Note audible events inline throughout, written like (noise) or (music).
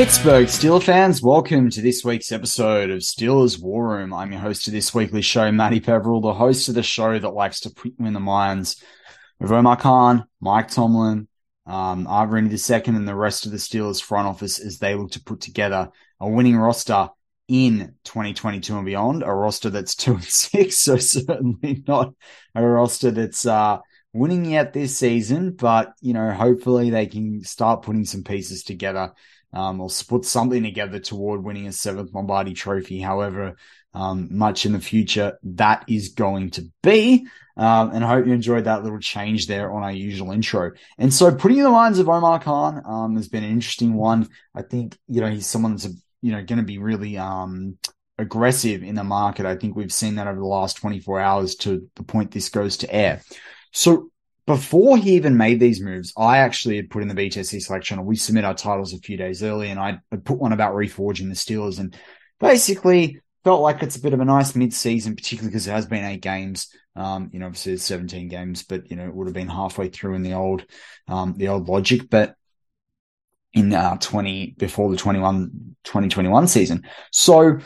Pittsburgh Steelers fans, welcome to this week's episode of Steelers War Room. I'm your host of this weekly show, Matty Peverill, the host of the show that likes to put you in the minds of Omar Khan, Mike Tomlin, um, the second, and the rest of the Steelers front office as they look to put together a winning roster in 2022 and beyond, a roster that's two and six, (laughs) so certainly not a roster that's uh, winning yet this season, but you know, hopefully they can start putting some pieces together um, or put something together toward winning a seventh Lombardi trophy. However, um, much in the future that is going to be. Um, and I hope you enjoyed that little change there on our usual intro. And so putting in the minds of Omar Khan, um, has been an interesting one. I think, you know, he's someone that's, you know, going to be really, um, aggressive in the market. I think we've seen that over the last 24 hours to the point this goes to air. So before he even made these moves, I actually had put in the BTSC selection. We submit our titles a few days early, and I put one about reforging the Steelers, and basically felt like it's a bit of a nice mid-season, particularly because it has been eight games. Um, you know, obviously it's 17 games, but you know, it would have been halfway through in the old, um, the old logic, but in, uh, 20, before the 21, 2021 season. So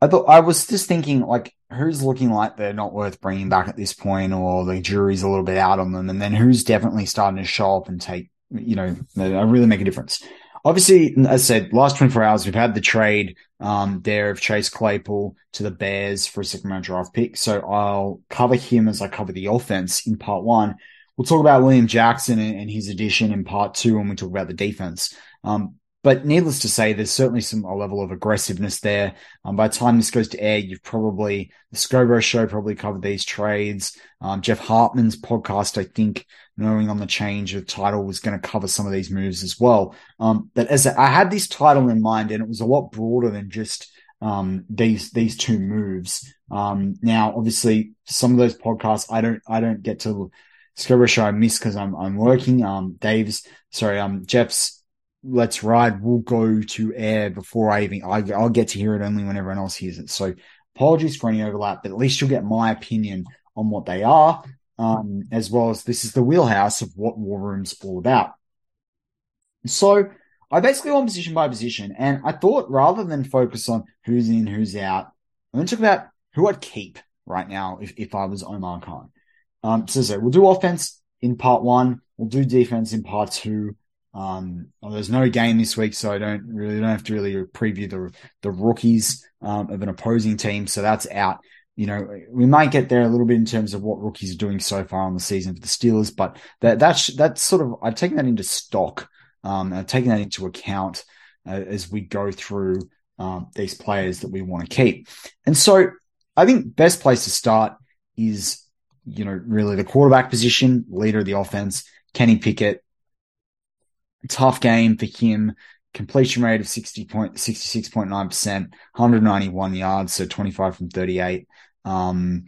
I thought, I was just thinking like, who's looking like they're not worth bringing back at this point or the jury's a little bit out on them. And then who's definitely starting to show up and take, you know, really make a difference. Obviously, as I said, last 24 hours, we've had the trade um, there of Chase Claypool to the Bears for a second round draft pick. So I'll cover him as I cover the offense in part one. We'll talk about William Jackson and, his addition in part two when we talk about the defense. Um, but needless to say, there's certainly some a level of aggressiveness there. Um, by the time this goes to air, you've probably the Scobro show probably covered these trades. Um, Jeff Hartman's podcast, I think, knowing on the change of title, was going to cover some of these moves as well. Um, but as I had this title in mind, and it was a lot broader than just um, these these two moves. Um, now, obviously, some of those podcasts I don't I don't get to Scobro show I miss because I'm I'm working. Um, Dave's sorry, um, Jeff's Let's Ride will go to air before I even, I, will get to hear it only when everyone else hears it. So apologies for any overlap, but at least you'll get my opinion on what they are, um, as well as this is the wheelhouse of what War Room's all about. So I basically went position by position, and I thought rather than focus on who's in, who's out, I'm going to talk about who I'd keep right now if, if I was Omar Khan. Um, so, so we'll do offense in part one, we'll do defense in part two, um, well, there's no game this week, so I don't really don't have to really preview the the rookies um, of an opposing team. So that's out. You know, we might get there a little bit in terms of what rookies are doing so far on the season for the Steelers, but that that's that's sort of I've taken that into stock. Um, I've taken that into account uh, as we go through um, these players that we want to keep. And so I think best place to start is you know really the quarterback position, leader of the offense, Kenny Pickett tough game for him. Completion rate of 60 point, 66.9%, 191 yards, so 25 from 38. Um,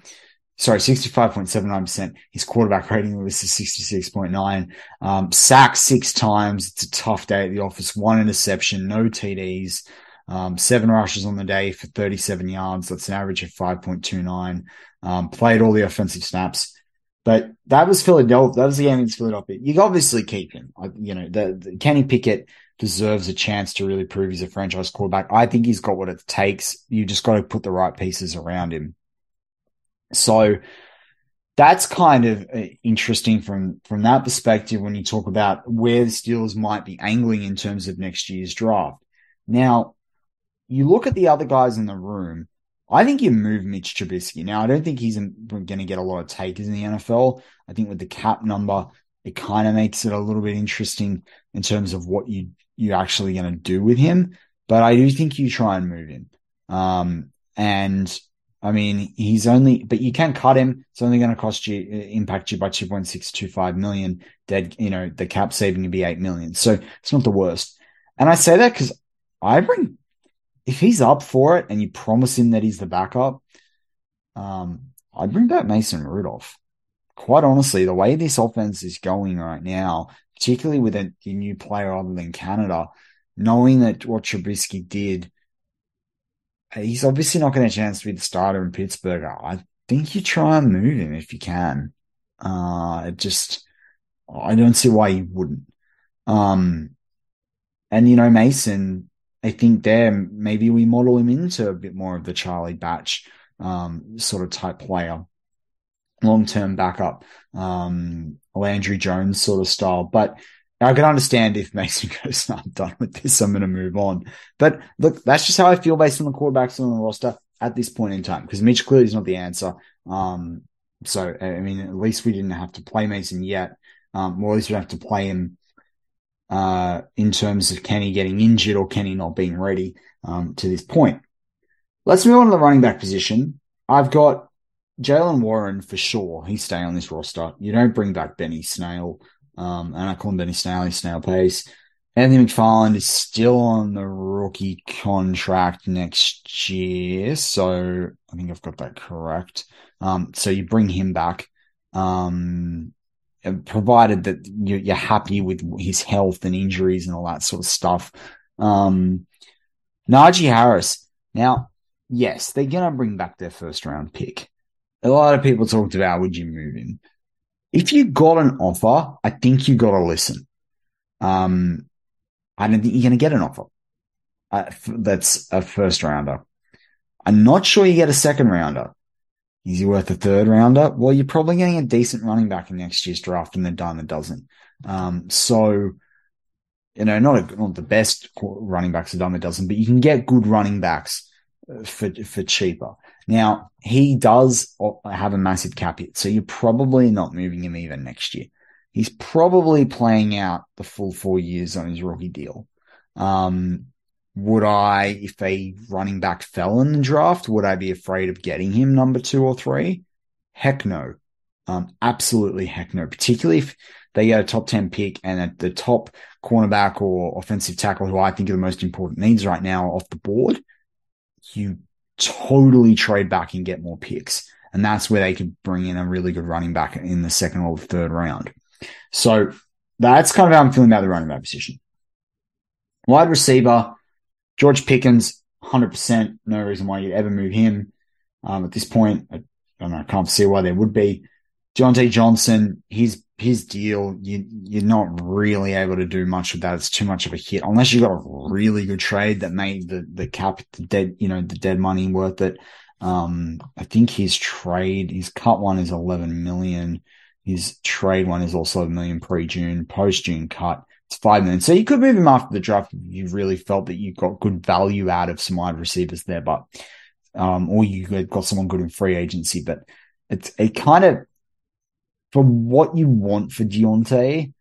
sorry, 65.79%. His quarterback rating was 66.9. Um, sacked six times. It's a tough day at the office. One interception, no TDs, um, seven rushes on the day for 37 yards. That's an average of 5.29. Um, played all the offensive snaps. But that was Philadelphia. That was the game against Philadelphia. You obviously keep him. You know, the, the, Kenny Pickett deserves a chance to really prove he's a franchise quarterback. I think he's got what it takes. You just got to put the right pieces around him. So that's kind of uh, interesting from from that perspective when you talk about where the Steelers might be angling in terms of next year's draft. Now, you look at the other guys in the room I think you move Mitch Trubisky. Now, I don't think he's going to get a lot of takers in the NFL. I think with the cap number, it kind of makes it a little bit interesting in terms of what you you're actually going to do with him. But I do think you try and move him. Um, and I mean, he's only, but you can cut him. It's only going to cost you, impact you by 2.625 million. Dead, you know, the cap saving would be 8 million. So it's not the worst. And I say that because I bring if he's up for it and you promise him that he's the backup, um, I'd bring back Mason Rudolph. Quite honestly, the way this offense is going right now, particularly with a, new player other than Canada, knowing that what Trubisky did, he's obviously not getting a chance to be the starter in Pittsburgh. I think you try and move him if you can. Uh, just, I don't see why you wouldn't. Um, and you know, Mason, I think there maybe we model him into a bit more of the Charlie Batch um, sort of type player, long term backup, um, Landry Jones sort of style. But I can understand if (laughs) Mason goes, I'm done with this, I'm going to move on. But look, that's just how I feel based on the quarterbacks on the roster at this point in time, because Mitch clearly is not the answer. Um, so, I mean, at least we didn't have to play Mason yet. Um, or at least we don't have to play him uh, in terms of Kenny getting injured or Kenny not being ready um, to this point. Let's move on to the running back position. I've got Jaylen Warren for sure. He's staying on this roster. You don't bring back Benny Snail. Um, and I call him Benny Snell, he's Snail Pace. Anthony McFarland is still on the rookie contract next year. So I think I've got that correct. Um, so you bring him back. Um, provided that you're happy with his health and injuries and all that sort of stuff. Um, Najee Harris. Now, yes, they're going to bring back their first round pick. A lot of people talked about would you move him? If you got an offer, I think you got to listen. Um, I don't think you're going to get an offer. Uh, that's a first rounder. I'm not sure you get a second rounder. Is he worth a third rounder? Well, you're probably getting a decent running back in next year's draft and the dime a dozen. Um, so, you know, not, a, not the best running backs a dime a dozen, but you can get good running backs uh, for, for cheaper. Now, he does have a massive cap hit, so you're probably not moving him even next year. He's probably playing out the full four years on his rookie deal. Um, would I, if a running back fell in the draft, would I be afraid of getting him number two or three? Heck no. Um, absolutely heck no. Particularly if they get a top 10 pick and at the top cornerback or offensive tackle, who I think are the most important needs right now off the board, you totally trade back and get more picks. And that's where they could bring in a really good running back in the second or third round. So that's kind of how I'm feeling about the running back position. Wide receiver, George Pickens, 100%. No reason why you'd ever move him. Um, at this point, I don't know. I can't see why there would be. Diontae Johnson, his his deal, you you're not really able to do much with that. It's too much of a hit unless you got a really good trade that made the the cap the dead you know the dead money worth it. Um, I think his trade, his cut one is 11 million. His trade one is also a million pre June, post June cut it's five million. So you could move him after the draft if you really felt that you got good value out of some wide receivers there, but um, or you got someone good in free agency. But it's it kind of for what you want for Diontae,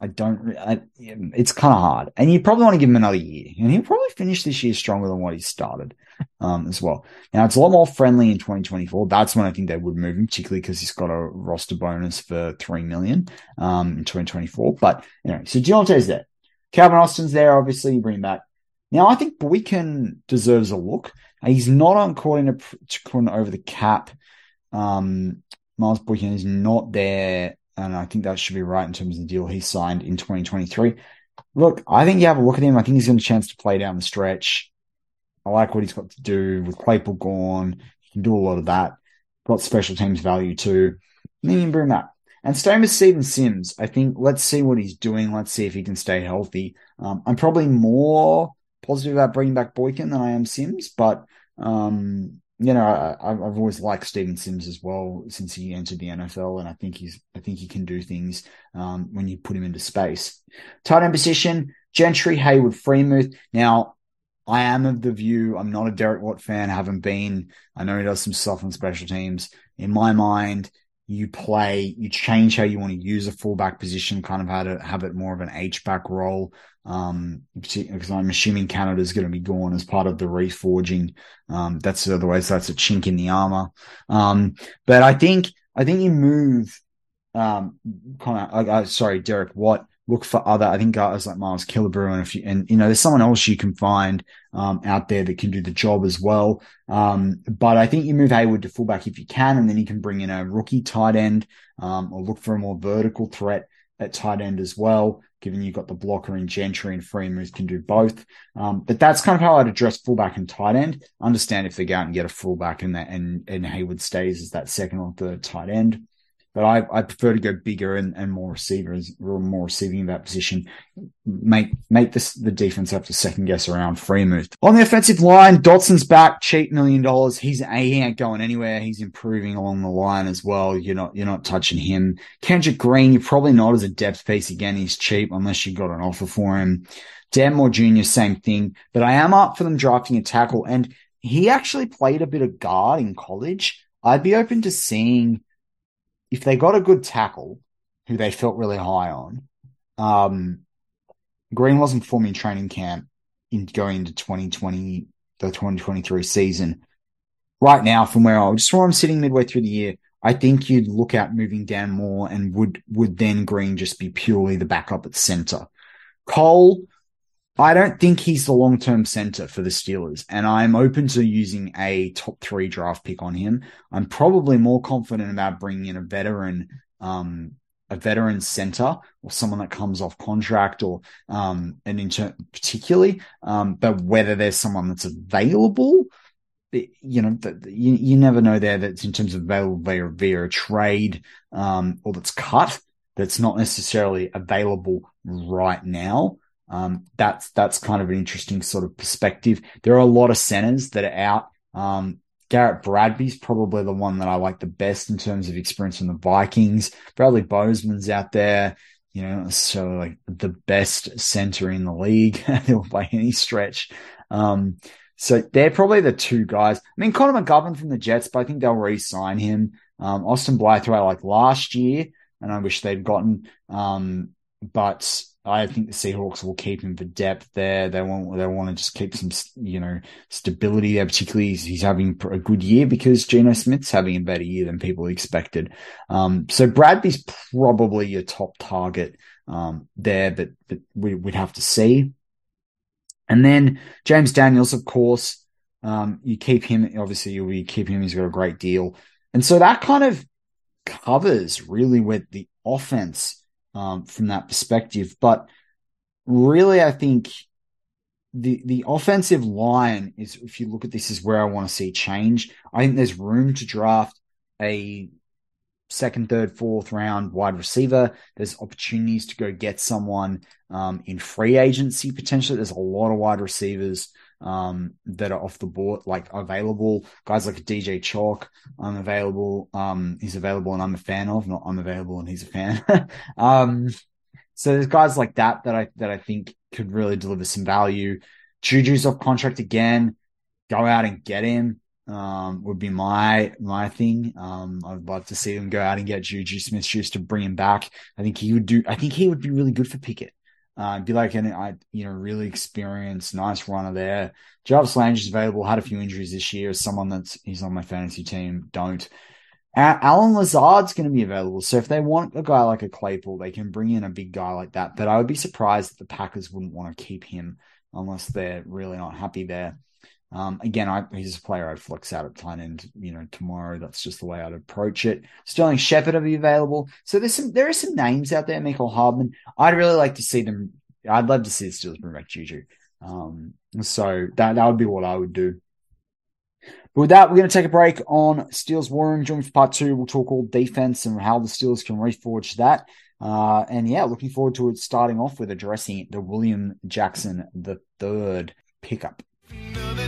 I don't. I, it's kind of hard, and you probably want to give him another year, and he'll probably finish this year stronger than what he started, um, as well. Now it's a lot more friendly in 2024. That's when I think they would move him, particularly because he's got a roster bonus for three million um, in 2024. But anyway, so Diontae's there. Calvin Austin's there. Obviously, you bring him back. Now I think Boykin deserves a look. He's not on calling to go over the cap. Um, Miles Boykin is not there and I think that should be right in terms of the deal he signed in 2023. Look, I think you have a look at him. I think he's got a chance to play down the stretch. I like what he's got to do with Claypool gone. He can do a lot of that. Got special teams value too. And then you bring that. And staying with Steven Sims, I think let's see what he's doing. Let's see if he can stay healthy. Um, I'm probably more positive about bringing back Boykin than I am Sims, but um, you know, I, have always liked Steven Sims as well since he entered the NFL, and I think he's, I think he can do things um, when you put him into space. Tight end position: Gentry, Heyward, Freiermuth. Now, I am of the view I'm not a Derek Watt fan. I Haven't been. I know he does some stuff on special teams. In my mind, you play, you change how you want to use a fullback position, kind of how to have it more of an H back role. Um, because I'm assuming Canada is going to be gone as part of the reforging. Um, that's otherwise that's a chink in the armor. Um, but I think, I think you move, um, uh, uh, sorry, Derek Watt look for other, I think guys like Miles Killebrew and if you, and you know, there's someone else you can find, um, out there that can do the job as well. Um, but I think you move Heyward to fullback if you can, and then you can bring in a rookie tight end, um, or look for a more vertical threat at tight end as well, given you've got the blocker in Gentry and Freiermuth can do both. Um, but that's kind of how I'd address fullback and tight end. Understand if they go out and get a fullback and that, and, and Heyward stays as that second or third tight end. But I, I prefer to go bigger and, and more receivers, more receiving in that position. Make make this the defense have to second guess around Freiermuth. On the offensive line, Dotson's back, cheap million dollars. He's he ain't going anywhere. He's improving along the line as well. You're not you're not touching him. Kendrick Green, you're probably not as a depth piece again. He's cheap unless you got an offer for him. Dan Moore Jr., same thing. But I am up for them drafting a tackle, and he actually played a bit of guard in college. I'd be open to seeing if they got a good tackle who they felt really high on, um, Green wasn't forming training camp in going into 2020, the 2023 season. Right now, from where I just where I'm sitting midway through the year, I think you'd look at moving Dan Moore and would would then Green just be purely the backup at center. Cole, I don't think he's the long term center for the Steelers, and I'm open to using a top three draft pick on him. I'm probably more confident about bringing in a veteran, um, a veteran center or someone that comes off contract or um, an inter- particularly, um, but whether there's someone that's available. You know, you, you never know there that's in terms of available via, via trade um, or that's cut that's not necessarily available right now. Um, that's that's kind of an interesting sort of perspective. There are a lot of centers that are out. Um, Garrett Bradbury's probably the one that I like the best in terms of experience from the Vikings. Bradley Bozeman's out there, you know, so like the best center in the league (laughs) by any stretch. Um, so they're probably the two guys. I mean, Connor McGovern from the Jets, but I think they'll re-sign him. Um, Austin Blythe, I like last year, and I wish they'd gotten. Um, but I think the Seahawks will keep him for depth there. They want they want to just keep some you know stability there. Particularly he's having a good year because Geno Smith's having a better year than people expected. Um, so Bradby's probably your top target um, there, but but we, would have to see. And then James Daniels, of course, um, you keep him. Obviously, you'll be keeping him. He's got a great deal, and so that kind of covers really with the offense um, from that perspective. But really, I think the the offensive line is, if you look at this, is where I want to see change. I think there's room to draft a second, third, fourth round wide receiver. There's opportunities to go get someone um, in free agency potentially. There's a lot of wide receivers um, that are off the board, like available. Guys like DJ Chark, I'm available. Um, he's available and I'm a fan of. Not I'm available and he's a fan. (laughs) um, so there's guys like that that I that I think could really deliver some value. Juju's off contract again. Go out and get him. Um, would be my my thing. Um, I'd love to see them go out and get Juju Smith Schuster to bring him back. I think he would do. I think he would be really good for Pickett. Uh, be like an, I, you know, really experienced, nice runner there. Jarvis Landry is available. Had a few injuries this year. Someone that's he's on my fantasy team, don't. Allen Lazard's going to be available. So if they want a guy like a Claypool, they can bring in a big guy like that. But I would be surprised that the Packers wouldn't want to keep him unless they're really not happy there. Um, again, I, he's a player I'd flex out at tight end, you know, tomorrow. That's just the way I'd approach it. Sterling Shepard will be available. So there's some, there are some names out there, Michael Hardman. I'd really like to see them. I'd love to see the Steelers bring back Juju. Um, so that, that would be what I would do. But with that, we're going to take a break on Steelers War Room. Join me for part two. We'll talk all defense and how the Steelers can reforge that. Uh, and yeah, looking forward to it starting off with addressing the William Jackson the third pickup. Another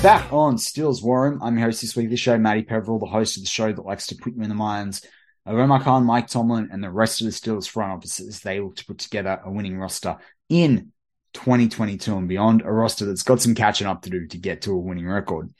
we're back on Steelers War Room. I'm your host this week the show, Matty Peverill, the host of the show that likes to put you in the minds of Omar Khan, Mike Tomlin, and the rest of the Steelers front offices. They look to put together a winning roster in 2022 and beyond, a roster that's got some catching up to do to get to a winning record.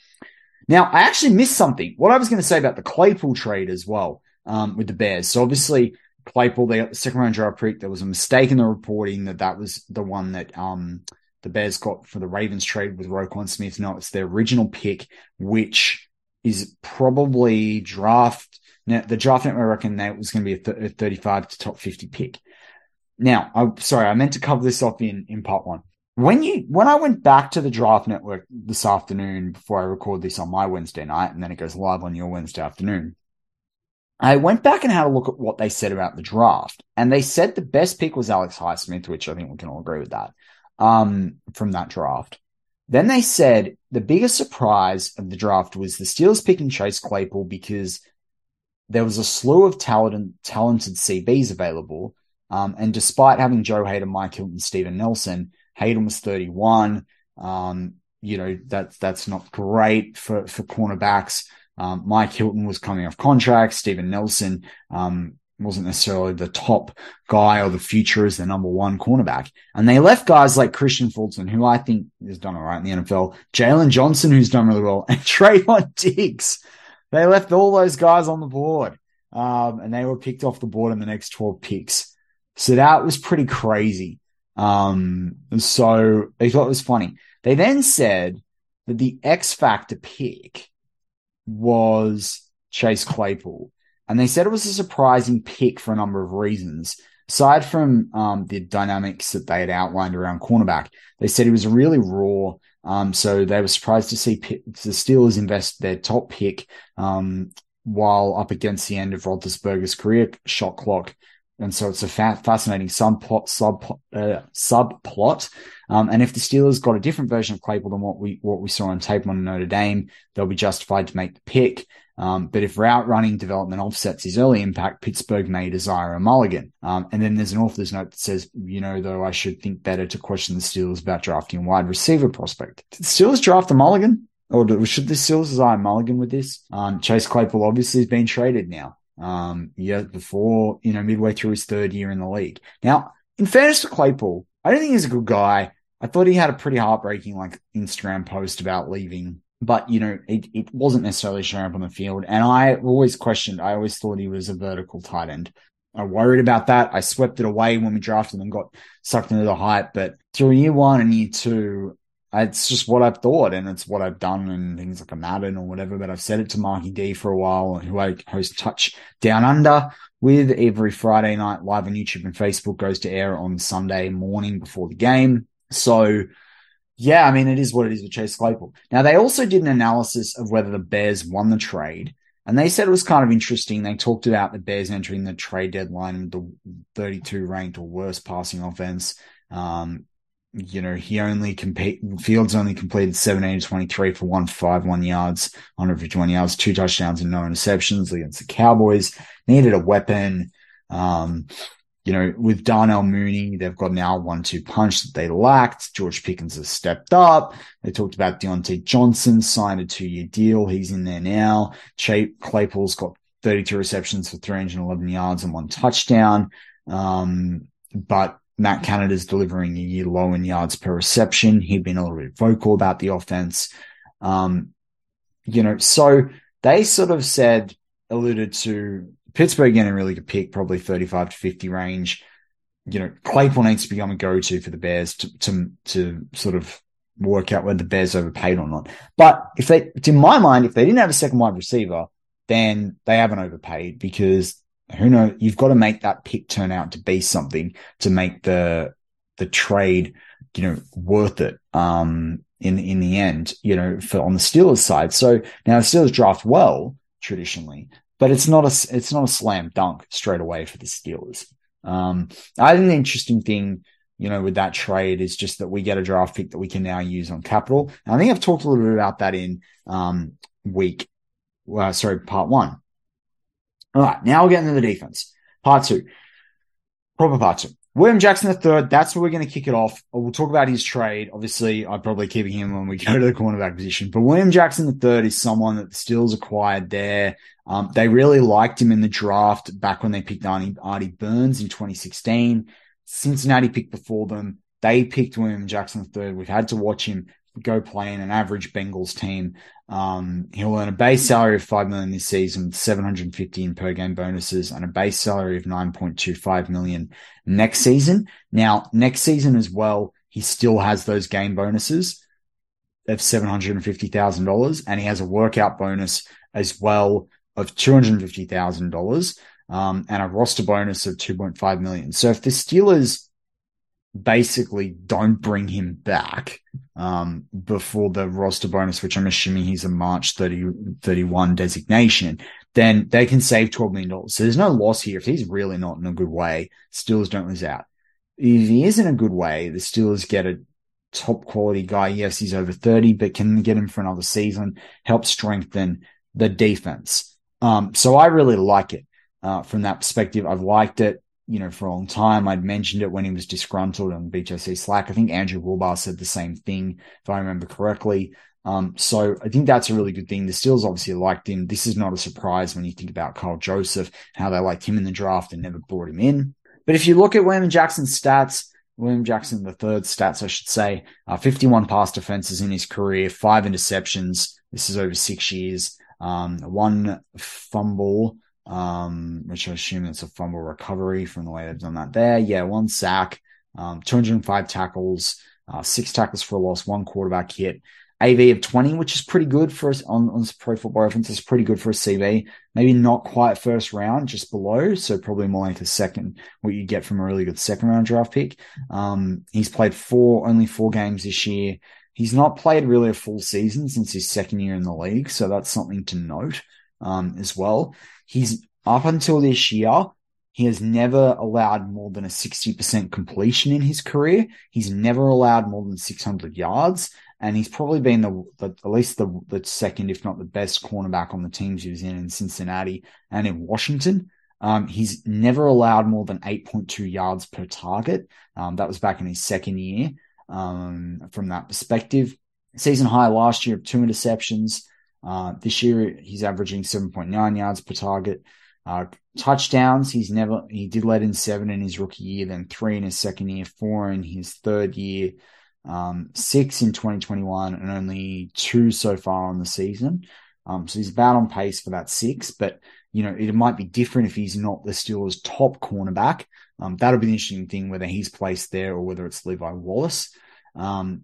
Now, I actually missed something. What I was going to say about the Claypool trade as well um, with the Bears. So obviously, Claypool, they got the second round draft pick. There was a mistake in the reporting that that was the one that um, the Bears got for the Ravens trade with Roquan Smith. No, it's their original pick, which is probably draft. Now, the draft network reckon that was going to be a, th- a 35 to top 50 pick. now, I'm sorry, I meant to cover this off in, in part one. When you when I went back to the draft network this afternoon before I record this on my Wednesday night, and then it goes live on your Wednesday afternoon, I went back and had a look at what they said about the draft, and they said the best pick was Alex Highsmith, which I think we can all agree with that um, from that draft. Then they said the biggest surprise of the draft was the Steelers picking Chase Claypool because there was a slew of talented, talented CBs available. Um, and despite having Joe Haden, Mike Hilton, Steven Nelson, Haden was 31. Um, you know, that's, that's not great for, for cornerbacks. Um, Mike Hilton was coming off contract. Steven Nelson, um, wasn't necessarily the top guy or the future as the number one cornerback. And they left guys like Kristian Fulton, who I think has done all right in the NFL, Jaylon Johnson, who's done really well, (laughs) and Trevon Diggs. They left all those guys on the board. Um, and they were picked off the board in the next 12 picks. So that was pretty crazy. Um, so they thought it was funny. They then said that the X factor pick was Chase Claypool. And they said it was a surprising pick for a number of reasons. Aside from um, the dynamics that they had outlined around cornerback, they said he was really raw. Um, so they were surprised to see the Steelers invest their top pick um, while up against the end of Roethlisberger's career shot clock. And so it's a fa- fascinating subplot, sub, uh, subplot. Um, and if the Steelers got a different version of Claypool than what we, what we saw on tape on Notre Dame, they'll be justified to make the pick. Um, but if route running development offsets his early impact, Pittsburgh may desire a mulligan. Um, and then there's an author's note that says, you know, though I should think better to question the Steelers about drafting a wide receiver prospect. Did the Steelers draft a mulligan? Or should the Steelers desire a mulligan with this? Um, Chase Claypool obviously has been traded now. Um, yeah, before, you know, midway through his third year in the league. Now, in fairness to Claypool, I don't think he's a good guy. I thought he had a pretty heartbreaking like Instagram post about leaving but you know, it, it wasn't necessarily showing up on the field. And I always questioned, I always thought he was a vertical tight end. I worried about that. I swept it away when we drafted and got sucked into the hype. But through year one and year two, it's just what I've thought and it's what I've done and things like a Madden or whatever. But I've said it to Marky D for a while, who I host Touch Down Under with every Friday night live on YouTube and Facebook goes to air on Sunday morning before the game. So yeah, I mean, it is what it is with Chase Claypool. Now, they also did an analysis of whether the Bears won the trade, and they said it was kind of interesting. They talked about the Bears entering the trade deadline with the 32 ranked or worst passing offense. Um, you know, he only compete, Fields only completed 17 to 23 for 151 yards, 151 yards, two touchdowns and no interceptions against the Cowboys. Needed a weapon. Um, you know, with Darnell Mooney, they've got now one two punch that they lacked. George Pickens has stepped up. They talked about Diontae Johnson signed a two year deal. He's in there now. Chase Claypool's got 32 receptions for 311 yards and one touchdown. Um, but Matt Canada's delivering a year low in yards per reception. He'd been a little bit vocal about the offense. Um, you know, so they sort of said, alluded to Pittsburgh getting really good pick, probably 35 to 50 range. You know, Claypool needs to become a go-to for the Bears to, to, to sort of work out whether the Bears overpaid or not. But if they, in my mind, if they didn't have a second wide receiver, then they haven't overpaid because who knows, you've got to make that pick turn out to be something to make the, the trade, you know, worth it. Um, in, in the end, you know, for on the Steelers side. So now the Steelers draft well traditionally, but it's not a it's not a slam dunk straight away for the Steelers. Um, I think the interesting thing, you know, with that trade is just that we get a draft pick that we can now use on capital. And I think I've talked a little bit about that in um, week, uh, sorry, part one. All right, now we're getting to the defense. Part two, proper part two. William Jackson III, that's where we're going to kick it off. We'll talk about his trade. Obviously, I'm probably keeping him when we (laughs) go to the cornerback position. But William Jackson III is someone that the Steelers acquired there. Um, they really liked him in the draft back when they picked Artie, Artie Burns in 2016. Cincinnati picked before them. They picked William Jackson III. We've had to watch him go play in an average Bengals team. Um, he'll earn a base salary of five million this season with 750 in per game bonuses and a base salary of 9.25 million next season. Now, next season as well, he still has those game bonuses of $750,000 and he has a workout bonus as well of $250,000. um, and a roster bonus of 2.5 million. So if the Steelers basically don't bring him back um, before the roster bonus, which I'm assuming he's a March 30, 31 designation, then they can save $12 million. So there's no loss here. If he's really not in a good way, Steelers don't lose out. If he is in a good way, the Steelers get a top quality guy. Yes, he's over 30, but can get him for another season, help strengthen the defense. Um, so I really like it uh, from that perspective. I've liked it, you know, for a long time. I'd mentioned it when he was disgruntled on BTSC Slack. I think Andrew Wilbar said the same thing, if I remember correctly. Um, so I think that's a really good thing. The Steelers obviously liked him. This is not a surprise when you think about Karl Joseph, how they liked him in the draft and never brought him in. But if you look at William Jackson's stats, William Jackson, the third stats, I should say, uh, 51 pass defenses in his career, five interceptions. This is over six years. Um, one fumble, um, which I assume it's a fumble recovery from the way they've done that there. Yeah, one sack, um, 205 tackles, uh, six tackles for a loss, one quarterback hit. AV of 20, which is pretty good for us on, on Pro Football Reference. It's pretty good for a CB. Maybe not quite first round, just below. So probably more like a second, what you get from a really good second round draft pick. Um, he's played four, only four games this year. He's not played really a full season since his second year in the league. So that's something to note, um, as well. He's up until this year. He has never allowed more than a 60% completion in his career. He's never allowed more than 600 yards and he's probably been the, the, at least the, the second, if not the best cornerback on the teams he was in in Cincinnati and in Washington. Um, he's never allowed more than 8.2 yards per target. Um, that was back in his second year. Um, from that perspective, season high last year of two interceptions. Uh, this year he's averaging 7.9 yards per target. Uh, touchdowns, he's never, he did let in seven in his rookie year, then three in his second year, four in his third year um, six in 2021 and only two so far on the season. Um, so he's about on pace for that six, but you know, it might be different if he's not the Steelers' top cornerback. Um, that'll be an interesting thing whether he's placed there or whether it's Levi Wallace. Um,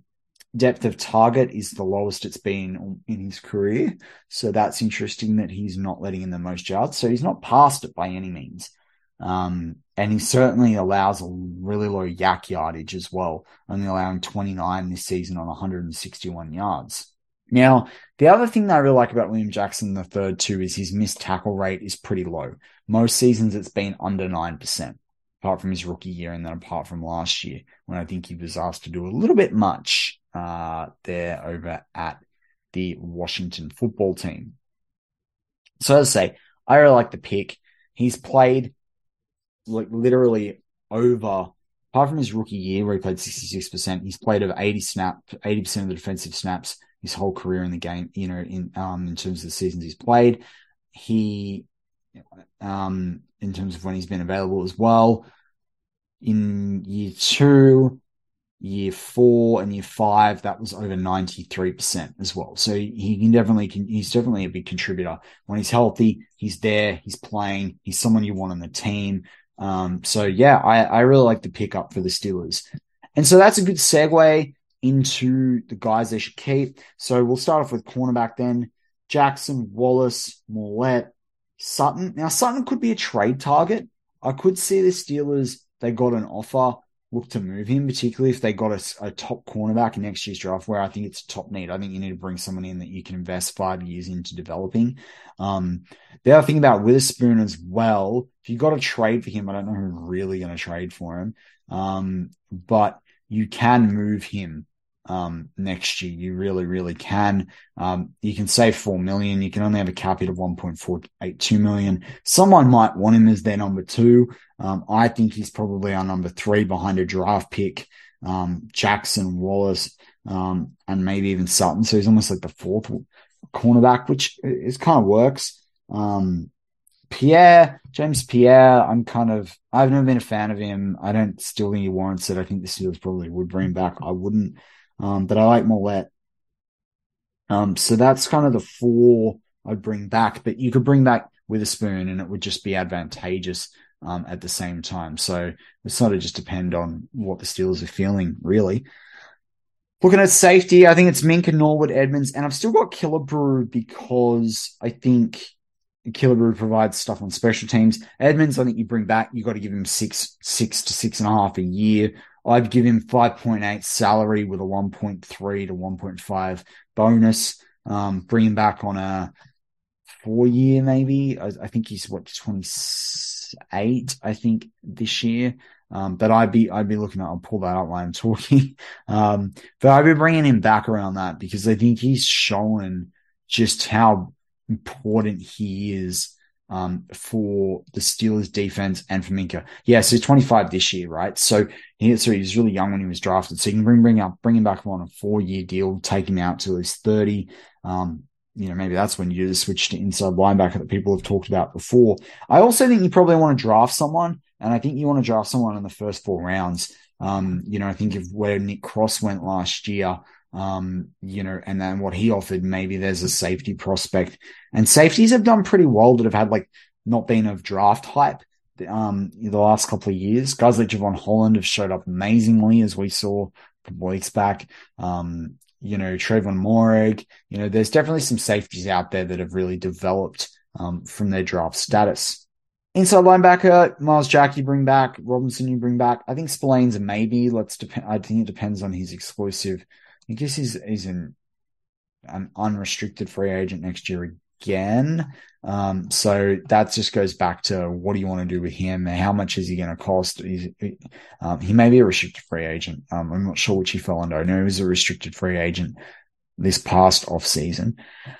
depth of target is the lowest it's been in his career. So that's interesting that he's not letting in the most yards. So he's not past it by any means. Um, and he certainly allows a really low YAC yardage as well, only allowing 29 this season on 161 yards. Now, the other thing that I really like about William Jackson the third too is his missed tackle rate is pretty low. Most seasons it's been under 9%, apart from his rookie year and then apart from last year when I think he was asked to do a little bit much uh, there over at the Washington football team. So as I say, I really like the pick. He's played like literally over apart from his rookie year where he played 66%, he's played over 80 snap, 80% of the defensive snaps his whole career in the game, you know, in um in terms of the seasons he's played. He um in terms of when he's been available as well. In year two, year four and year five, that was over 93% as well. So he can definitely, he's definitely a big contributor. When he's healthy, he's there, he's playing, he's someone you want on the team. Um, so yeah, I, I really like the pickup for the Steelers. And so that's a good segue into the guys they should keep. So we'll start off with cornerback then. Jackson, Wallace, Maulet, Sutton. Now Sutton could be a trade target. I could see the Steelers, they got an offer look to move him, particularly if they got a, a, top cornerback in next year's draft, where I think it's a top need. I think you need to bring someone in that you can invest five years into developing. Um, the other thing about Witherspoon as well, if you got to trade for him, I don't know who's really going to trade for him, um, but you can move him um, next year. You really, really can. Um, you can save four million. You can only have a cap hit of 1.482 million. Someone might want him as their number two. Um, I think he's probably our number three behind a draft pick, um, Jackson, Wallace, um, and maybe even Sutton. So he's almost like the fourth cornerback, which is kind of works. Um, Pierre, James Pierre, I'm kind of, I've never been a fan of him. I don't still think he warrants it. I think the Steelers probably would bring him back. I wouldn't. Um, but I like Maulet. Um, so that's kind of the four I'd bring back, but you could bring back Witherspoon and it would just be advantageous, um, at the same time. So it sort of just depend on what the Steelers are feeling, really. Looking at safety, I think it's Minkah, Norwood, Edmunds, and I've still got Killebrew because I think Killebrew provides stuff on special teams. Edmunds, I think you bring back, you got to give him six, six to six and a half a year. I'd give him 5.8 salary with a 1.3 to 1.5 bonus. Um, bring him back on a four year, maybe. I, I think he's what, 28, I think this year. Um, but I'd be, I'd be looking at, I'll pull that out while I'm (laughs) talking. Um, but I'd be bringing him back around that because I think he's shown just how important he is um, for the Steelers defense and for Minkah. Yeah, so he's 25 this year, right? So he, so he was really young when he was drafted. So you can bring bring up bring him back on a four year deal, take him out till he's 30. Um, you know, maybe that's when you do the switch to inside linebacker that people have talked about before. I also think you probably want to draft someone, and I think you want to draft someone in the first four rounds. Um, you know, I think of where Nick Cross went last year um, you know, and then what he offered, maybe there's a safety prospect. And safeties have done pretty well that have had like not been of draft hype um the last couple of years. Guys like Jevon Holland have showed up amazingly as we saw weeks back. Um, you know, Tre'von Moehrig, you know, there's definitely some safeties out there that have really developed um, from their draft status. Inside linebacker, Myles Jack, you bring back. Robinson, you bring back. I think Spillane's maybe. Let's depend. I think it depends on his exclusive I guess he's he's an an unrestricted free agent next year again. Um, so that just goes back to what do you want to do with him? How much is he going to cost? Um, he may be a restricted free agent. Um, I'm not sure which he fell under. I know he was a restricted free agent this past off season.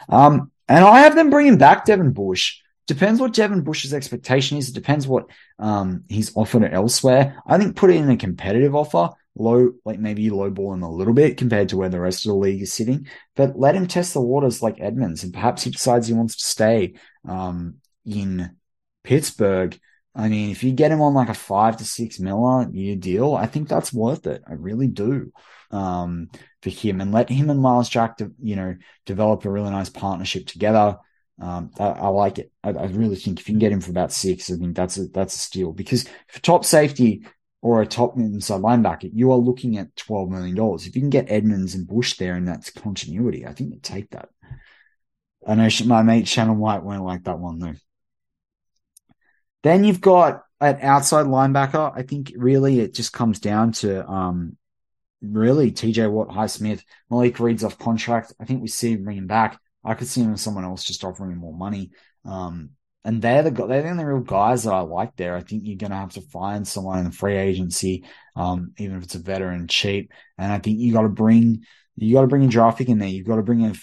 Um, and I have them bringing back Devin Bush. Depends what Devin Bush's expectation is. It depends what um, he's offered elsewhere. I think put in a competitive offer low, like maybe lowball him a little bit compared to where the rest of the league is sitting, but let him test the waters like Edmunds, and perhaps he decides he wants to stay um, in Pittsburgh. I mean, if you get him on like a five to six miller year deal, I think that's worth it. I really do um, for him, and let him and Myles Jack, de- you know, develop a really nice partnership together. Um, I, I, like it. I, I, really think if you can get him for about six, I think that's a that's a steal because for top safety, or a top inside linebacker, you are looking at $12 million. If you can get Edmunds and Bush there and that's continuity, I think you take that. I know my mate Shannon White won't like that one though. Then you've got an outside linebacker. I think really it just comes down to um, really TJ Watt, Highsmith, Malik Reed's off contract. I think we see him bringing back. I could see him someone else just offering him more money. Um, and they're the they're the only real guys that I like there. I think you're going to have to find someone in the free agency, um, even if it's a veteran cheap. And I think you got to bring you got to bring a draft pick in there. You've got to bring a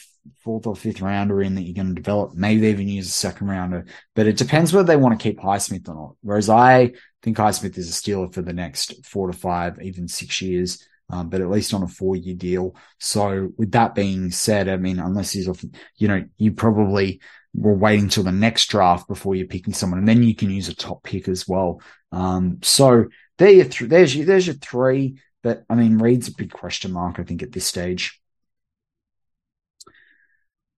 fourth or fifth rounder in that you're going to develop. Maybe they even use a second rounder, but it depends whether they want to keep Highsmith or not. Whereas I think Highsmith is a stealer for the next four to five, even six years. Um, but at least on a four year deal. So with that being said, I mean, unless he's off, you know, you probably we're waiting till the next draft before you're picking someone, and then you can use a top pick as well. Um, so there you th- there's your, there's your three. But I mean, Reed's a big question mark, I think, at this stage.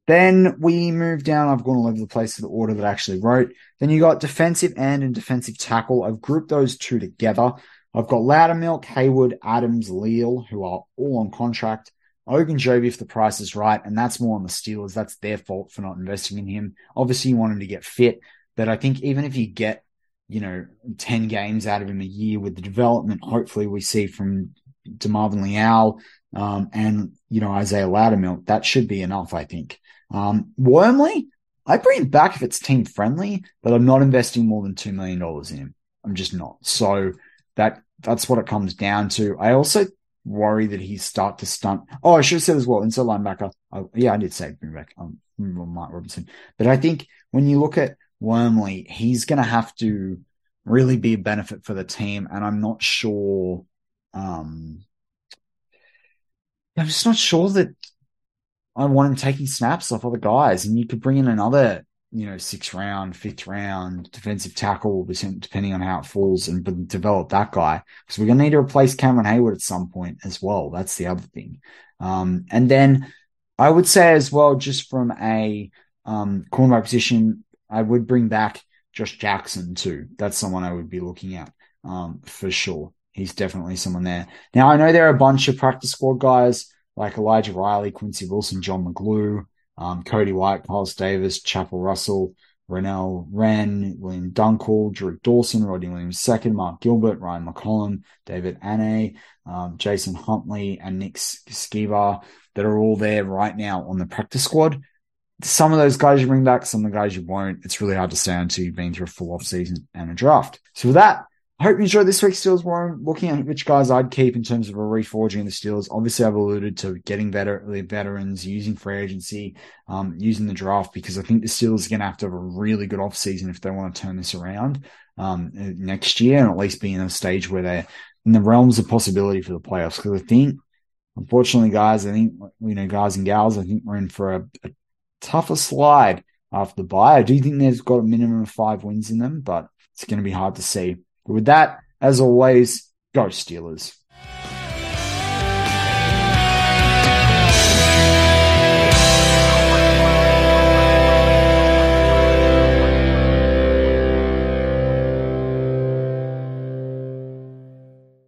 Then we move down. I've gone all over the place to the order that I actually wrote. Then you got defensive end and defensive tackle. I've grouped those two together. I've got Loudermilk, Heyward, Adams, Leal, who are all on contract. Ogunjobi if the price is right, and that's more on the Steelers. That's their fault for not investing in him. Obviously, you want him to get fit, but I think even if you get, you know, 10 games out of him a year with the development, hopefully we see from DeMarvin Leal um, and, you know, Isaiah Loudermilk, that should be enough, I think. Um, Wormley, I bring him back if it's team friendly, but I'm not investing more than $2 million in him. I'm just not. So that that's what it comes down to. I also worry that he start to stunt. Oh, I should have said as well, inside linebacker. Oh, yeah, I did say bring back um, Mike Robinson. But I think when you look at Wormley, he's going to have to really be a benefit for the team. And I'm not sure. Um, I'm just not sure that I want him taking snaps off other guys. And you could bring in another you know, sixth round, fifth round defensive tackle, depending on how it falls, and develop that guy because we're going to need to replace Cameron Heyward at some point as well. That's the other thing. Um, and then I would say as well, just from a um, cornerback position, I would bring back Josh Jackson too. That's someone I would be looking at um, for sure. He's definitely someone there. Now I know there are a bunch of practice squad guys like Elijah Riley, Quincy Wilson, John McGlue um, Cody White, Carlos Davis, Chapelle Russell, Renell Wren, William Dunkel, Drew Dawson, Rodney Williams second, Mark Gilbert, Ryan McCollum, David Ane, um, Jason Huntley, and Nick Skiba that are all there right now on the practice squad. Some of those guys you bring back, some of the guys you won't. It's really hard to say until you've been through a full off season and a draft. So with that, I hope you enjoyed this week's Steelers War. Looking at which guys I'd keep in terms of a reforging the Steelers. Obviously, I've alluded to getting better veterans, using free agency, um, using the draft, because I think the Steelers are going to have to have a really good offseason if they want to turn this around um, next year and at least be in a stage where they're in the realms of possibility for the playoffs. Because I think, unfortunately, guys, I think, you know, guys and gals, I think we're in for a, a tougher slide after the bye. I do think they've got a minimum of five wins in them, but it's going to be hard to see. With that, as always, go Steelers.